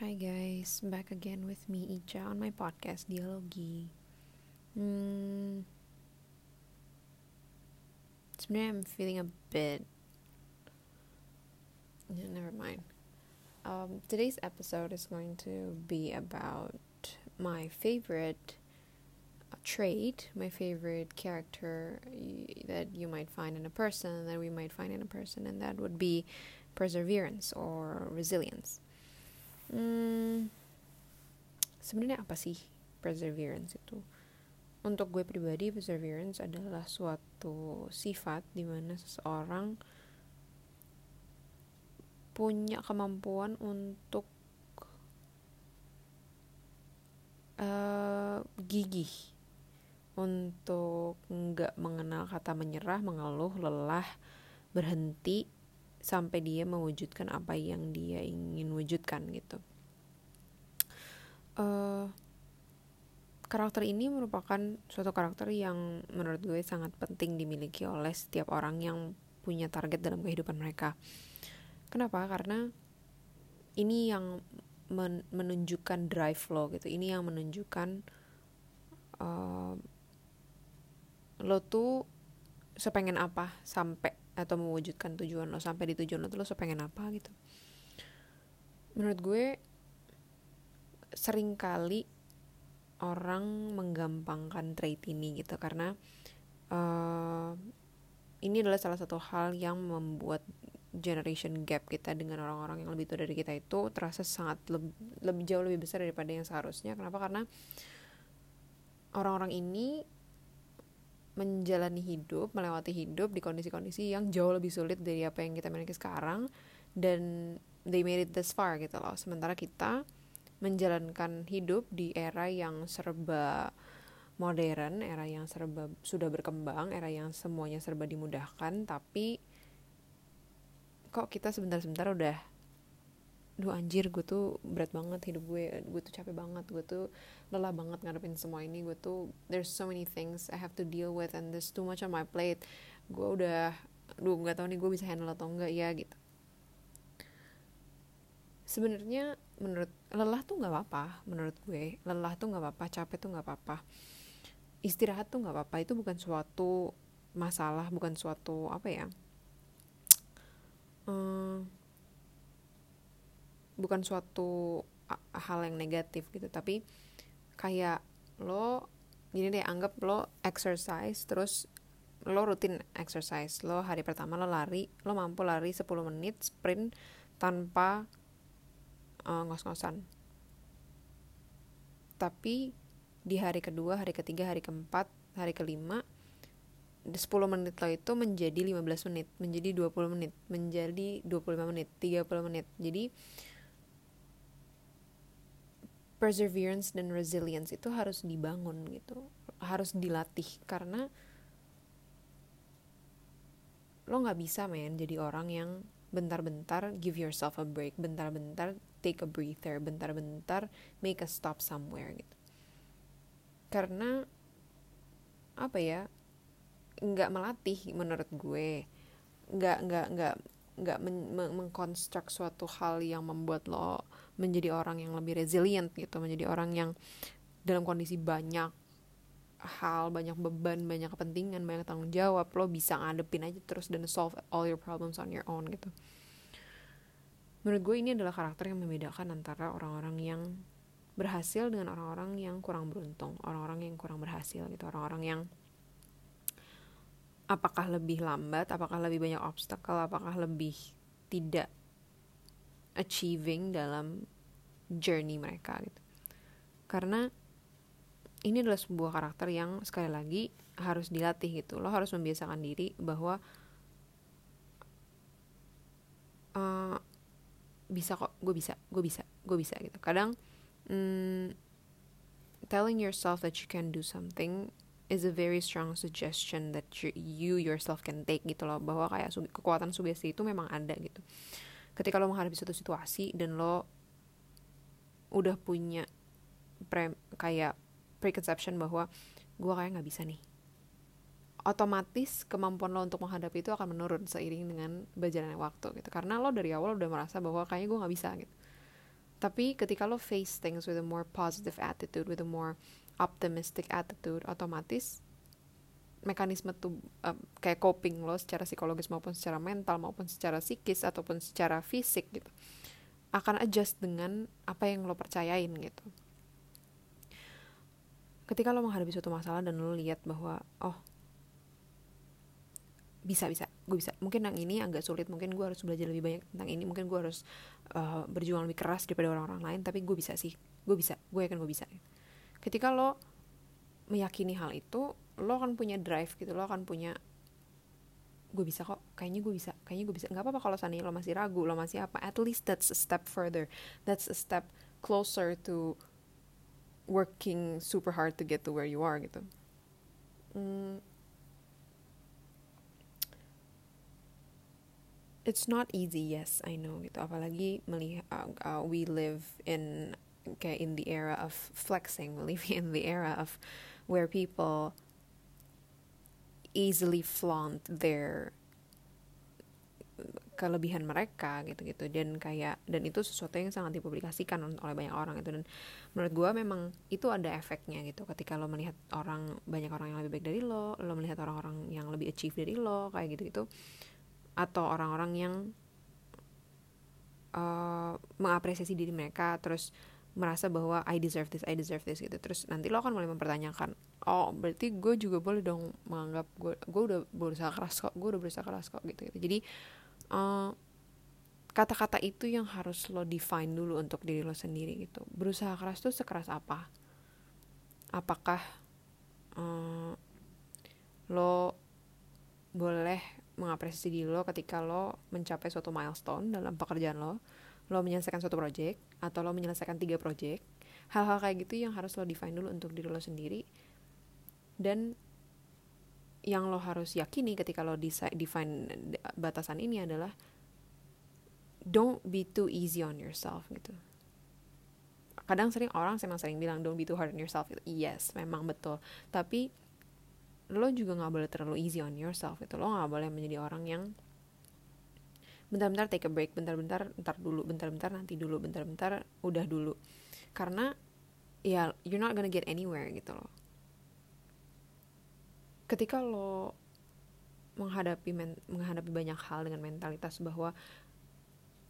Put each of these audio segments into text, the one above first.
Hi guys, back again with me Ica on my podcast Dialogi. Hmm, sebenarnya I'm feeling a bit. Yeah, never mind. Um, today's episode is going to be about my favorite uh, trait, my favorite character that you might find in a person, that we might find in a person, and that would be perseverance or resilience. Hmm, sebenarnya apa sih perseverance itu? Untuk gue pribadi, perseverance adalah suatu sifat di mana seseorang punya kemampuan untuk uh, gigih, untuk nggak mengenal kata menyerah, mengeluh, lelah, berhenti sampai dia mewujudkan apa yang dia ingin wujudkan gitu. Uh, karakter ini merupakan suatu karakter yang menurut gue sangat penting dimiliki oleh setiap orang yang punya target dalam kehidupan mereka. Kenapa? Karena ini yang men menunjukkan drive lo gitu. Ini yang menunjukkan uh, lo tuh sepengen apa sampai atau mewujudkan tujuan lo sampai di tujuan lo tuh lo sepengen apa gitu. Menurut gue sering kali orang menggampangkan trait ini gitu karena uh, ini adalah salah satu hal yang membuat generation gap kita dengan orang-orang yang lebih tua dari kita itu terasa sangat lebih, lebih jauh lebih besar daripada yang seharusnya. Kenapa? Karena orang-orang ini menjalani hidup, melewati hidup di kondisi-kondisi yang jauh lebih sulit dari apa yang kita miliki sekarang dan they made it this far gitu loh. Sementara kita menjalankan hidup di era yang serba modern, era yang serba sudah berkembang, era yang semuanya serba dimudahkan, tapi kok kita sebentar-sebentar udah duh anjir gue tuh berat banget hidup gue gue tuh capek banget gue tuh lelah banget ngadepin semua ini gue tuh there's so many things I have to deal with and there's too much on my plate. Gue udah duh nggak tahu nih gue bisa handle atau enggak ya gitu. Sebenarnya menurut lelah tuh nggak apa-apa menurut gue. Lelah tuh nggak apa-apa capek tuh nggak apa-apa. Istirahat tuh nggak apa-apa itu bukan suatu masalah bukan suatu apa ya bukan suatu hal yang negatif gitu tapi kayak lo gini deh anggap lo exercise terus lo rutin exercise. Lo hari pertama lo lari lo mampu lari 10 menit sprint tanpa uh, ngos-ngosan. Tapi di hari kedua hari ketiga hari keempat hari kelima 10 menit lo itu menjadi 15 menit menjadi 20 menit menjadi 25 menit 30 menit. Jadi perseverance dan resilience itu harus dibangun gitu. Harus dilatih karena lo nggak bisa men jadi orang yang bentar-bentar give yourself a break bentar-bentar take a breather bentar-bentar make a stop somewhere gitu. Karena apa ya nggak melatih menurut gue nggak nggak nggak nggak mengkonstruk suatu hal yang membuat lo menjadi orang yang lebih resilient gitu menjadi orang yang dalam kondisi banyak hal banyak beban banyak kepentingan banyak tanggung jawab lo bisa ngadepin aja terus dan solve all your problems on your own gitu. Menurut gue ini adalah karakter yang membedakan antara orang-orang yang berhasil dengan orang-orang yang kurang beruntung orang-orang yang kurang berhasil gitu orang-orang yang apakah lebih lambat apakah lebih banyak obstacle apakah lebih tidak achieving dalam journey mereka gitu. Karena ini adalah sebuah karakter yang sekali lagi harus dilatih gitu. Lo harus membiasakan diri bahwa uh, bisa kok, gue bisa, gue bisa, gue bisa gitu. Kadang mm, telling yourself that you can do something is a very strong suggestion that you, you yourself can take gitu loh bahwa kayak kekuatan sugesti itu memang ada gitu ketika lo menghadapi suatu situasi dan lo udah punya pre kayak preconception bahwa gue kayak nggak bisa nih. Otomatis kemampuan lo untuk menghadapi itu akan menurun seiring dengan berjalannya waktu gitu. Karena lo dari awal udah merasa bahwa kayaknya gue nggak bisa gitu. Tapi ketika lo face things with a more positive attitude with a more optimistic attitude otomatis mekanisme tuh um, kayak coping lo secara psikologis maupun secara mental maupun secara psikis ataupun secara fisik gitu akan adjust dengan apa yang lo percayain gitu. Ketika lo menghadapi suatu masalah dan lo lihat bahwa oh bisa bisa gue bisa. Mungkin yang ini agak sulit mungkin gue harus belajar lebih banyak tentang ini mungkin gue harus uh, berjuang lebih keras daripada orang-orang lain tapi gue bisa sih. Gue bisa gue yakin gue bisa. Ketika lo meyakini hal itu lo akan punya drive gitu lo akan punya gue bisa kok kayaknya gue bisa kayaknya gue bisa. Nggak apa-apa kalau seandainya lo masih ragu lo masih apa at least that's a step further that's a step closer to working super hard to get to where you are gitu. Hmm, it's not easy yes I know gitu. Apalagi melihat uh, uh, we live in kayak in the era of flexing we live in the era of where people easily flaunt their kelebihan mereka gitu-gitu. Dan kayak dan itu sesuatu yang sangat dipublikasikan oleh banyak orang itu dan menurut gue memang itu ada efeknya gitu. Ketika lo melihat orang banyak orang yang lebih baik dari lo lo melihat orang-orang yang lebih achieve dari lo kayak gitu-gitu. Atau orang-orang yang uh, mengapresiasi diri mereka terus merasa bahwa I deserve this, I deserve this gitu. Terus nanti lo akan mulai mempertanyakan, oh berarti gue juga boleh dong menganggap gue, gue udah berusaha keras kok, gue udah berusaha keras kok gitu. gitu. Jadi kata kata-kata itu yang harus lo define dulu untuk diri lo sendiri gitu. Berusaha keras tuh sekeras apa? Apakah uh, lo boleh mengapresiasi diri lo ketika lo mencapai suatu milestone dalam pekerjaan lo lo menyelesaikan suatu project atau lo menyelesaikan tiga project hal-hal kayak gitu yang harus lo define dulu untuk diri lo sendiri. Dan yang lo harus yakini ketika lo define batasan ini adalah don't be too easy on yourself gitu. Kadang sering orang memang sering bilang don't be too hard on yourself. Yes memang betul. Tapi lo juga nggak boleh terlalu easy on yourself itu lo nggak boleh menjadi orang yang bentar-bentar take a break bentar-bentar ntar dulu bentar-bentar nanti dulu bentar-bentar udah dulu. Karena ya you're not gonna get anywhere gitu loh. Ketika lo menghadapi men menghadapi banyak hal dengan mentalitas bahwa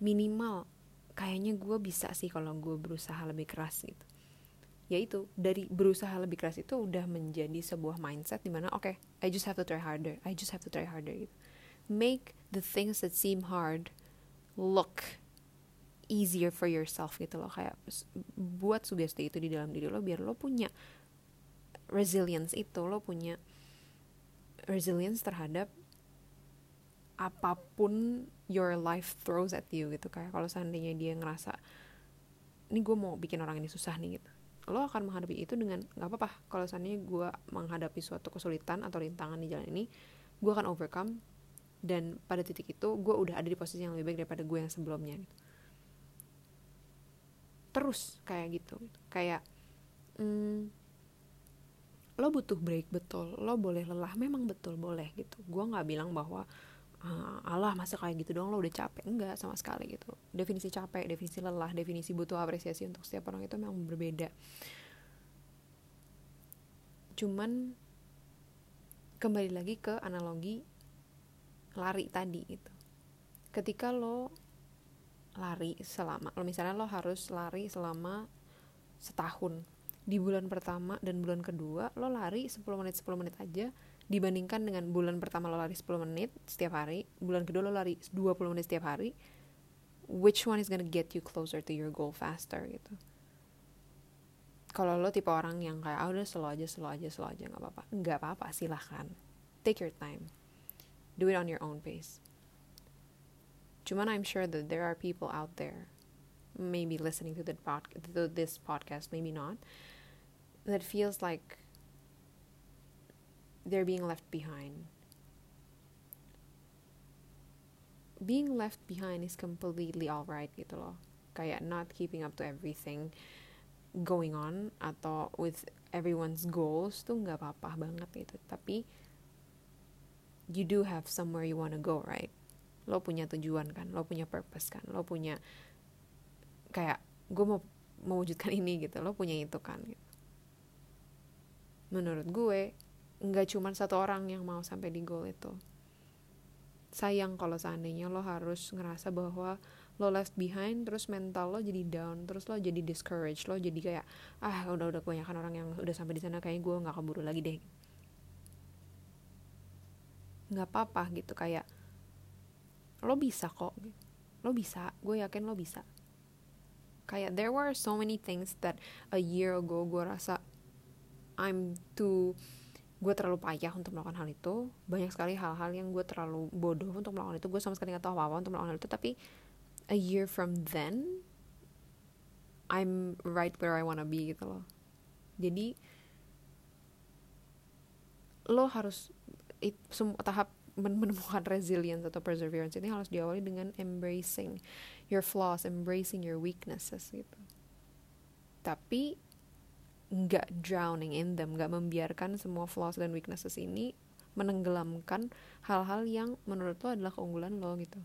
minimal kayaknya gue bisa sih kalau gue berusaha lebih keras gitu. Yaitu dari berusaha lebih keras itu udah menjadi sebuah mindset di mana oke okay, I just have to try harder I just have to try harder gitu make the things that seem hard look easier for yourself gitu loh. Kayak buat sugesti itu di dalam diri lo biar lo punya resilience itu lo punya resilience terhadap apa pun your life throws at you gitu. Kayak kalau seandainya dia ngerasa ini gue mau bikin orang ini susah nih gitu. Lo akan menghadapi itu dengan nggak apa-apa kalau seandainya gue menghadapi suatu kesulitan atau rintangan di jalan ini gue akan overcome dan pada titik itu gue udah ada di posisi yang lebih baik daripada gue yang sebelumnya gitu. terus kayak gitu. Kayak hmm, lo butuh break betul. Lo boleh lelah memang betul boleh gitu. Gue nggak bilang bahwa Allah masa kayak gitu dong lo udah capek. Enggak sama sekali gitu. Definisi capek definisi lelah definisi butuh apresiasi untuk setiap orang itu memang berbeda. Cuman kembali lagi ke analogi lari tadi gitu. Ketika lo lari selama lo misalnya lo harus lari selama setahun. Di bulan pertama dan bulan kedua lo lari 10 menit 10 menit aja dibandingkan dengan bulan pertama lo lari 10 menit setiap hari bulan kedua lo lari 20 menit setiap hari which one is gonna get you closer to your goal faster gitu. Kalau lo tipe orang yang kayak ah udah slow aja slow aja slow aja nggak apa-apa. Nggak apa-apa silahkan. Take your time do it on your own pace cuman I'm sure that there are people out there maybe listening to, the pod- to this podcast maybe not that feels like they're being left behind. Being left behind is completely alright gitu loh. Kayak not keeping up to everything going on atau with everyone's goals tuh nggak apa-apa banget gitu. Tapi you do have somewhere you wanna go, right? Lo punya tujuan kan, lo punya purpose kan, lo punya kayak gue mau mewujudkan ini gitu lo punya itu kan gitu. menurut gue nggak cuma satu orang yang mau sampai di goal itu sayang kalau seandainya lo harus ngerasa bahwa lo left behind terus mental lo jadi down terus lo jadi discouraged lo jadi kayak ah udah udah kebanyakan orang yang udah sampai di sana kayak gue nggak keburu lagi deh nggak apa-apa gitu kayak lo bisa kok. Lo bisa gue yakin lo bisa. Kayak there were so many things that a year ago gue rasa I'm too gue terlalu payah untuk melakukan hal itu. Banyak sekali hal-hal yang gue terlalu bodoh untuk melakukan itu. Gue sama sekali gak tahu apa-apa untuk melakukan hal itu. Tapi a year from then I'm right where I wanna be gitu loh. Jadi lo harus it, tahap menemukan resilience atau perseverance ini harus diawali dengan embracing your flaws, embracing your weaknesses gitu. Tapi nggak drowning in them, nggak membiarkan semua flaws dan weaknesses ini menenggelamkan hal-hal yang menurut lo adalah keunggulan lo gitu.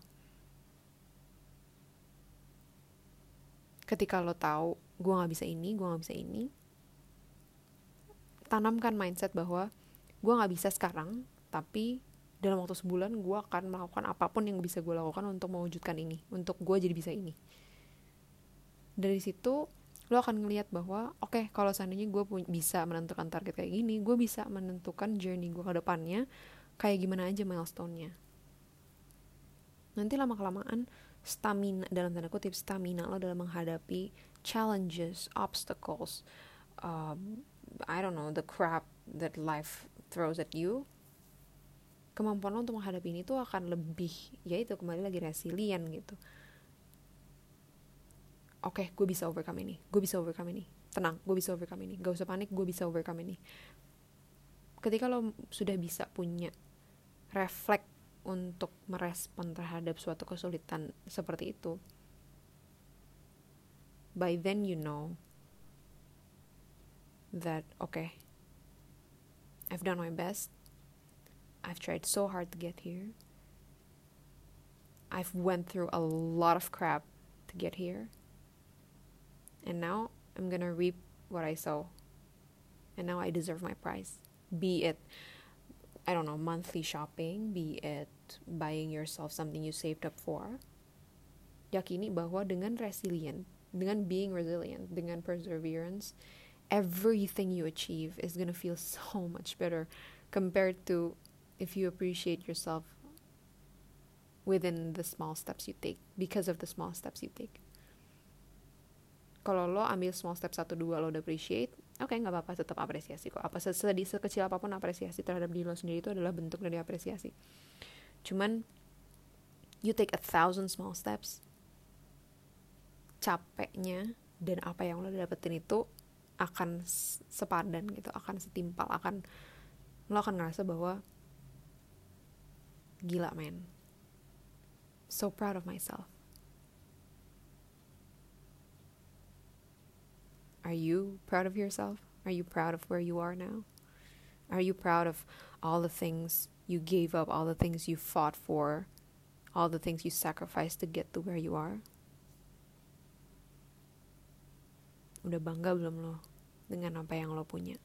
Ketika lo tahu gue nggak bisa ini, gue nggak bisa ini, tanamkan mindset bahwa gue nggak bisa sekarang, tapi dalam waktu sebulan gue akan melakukan apa pun yang bisa gue lakukan untuk mewujudkan ini untuk gue jadi bisa ini. Dari situ lo akan ngelihat bahwa oke okay, kalau seandainya gue bisa menentukan target kayak gini gue bisa menentukan journey gue ke depannya kayak gimana aja milestone-nya. Nanti lama kelamaan stamina dalam tanda kutip stamina lo dalam menghadapi challenges obstacles um, I don't know the crap that life throws at you kemampuan lo untuk menghadapi ini tuh akan lebih ya itu kembali lagi resilient gitu. Oke okay, gue bisa overcome ini gue bisa overcome ini. Tenang gue bisa overcome ini. Gak usah panik gue bisa overcome ini. Ketika lo sudah bisa punya refleks untuk merespon terhadap suatu kesulitan seperti itu by then you know that okay I've done my best I've tried so hard to get here. I've went through a lot of crap to get here. And now I'm going to reap what I sow. And now I deserve my prize. Be it I don't know, monthly shopping, be it buying yourself something you saved up for. Yakini bahwa dengan resilient, dengan being resilient, dengan perseverance, everything you achieve is going to feel so much better compared to if you appreciate yourself within the small steps you take because of the small steps you take. Kalau lo ambil small step satu dua lo udah appreciate oke okay, nggak apa-apa tetap apresiasi kok. Apa sedih sekecil apa pun apresiasi terhadap diri lo sendiri itu adalah bentuk dari apresiasi. Cuman you take a thousand small steps capeknya dan apa yang lo dapetin itu akan sepadan gitu akan setimpal akan lo akan ngerasa bahwa Gila, man. So proud of myself. Are you proud of yourself? Are you proud of where you are now? Are you proud of all the things you gave up, all the things you fought for, all the things you sacrificed to get to where you are? Udah bangga belum lo dengan apa yang lo punya?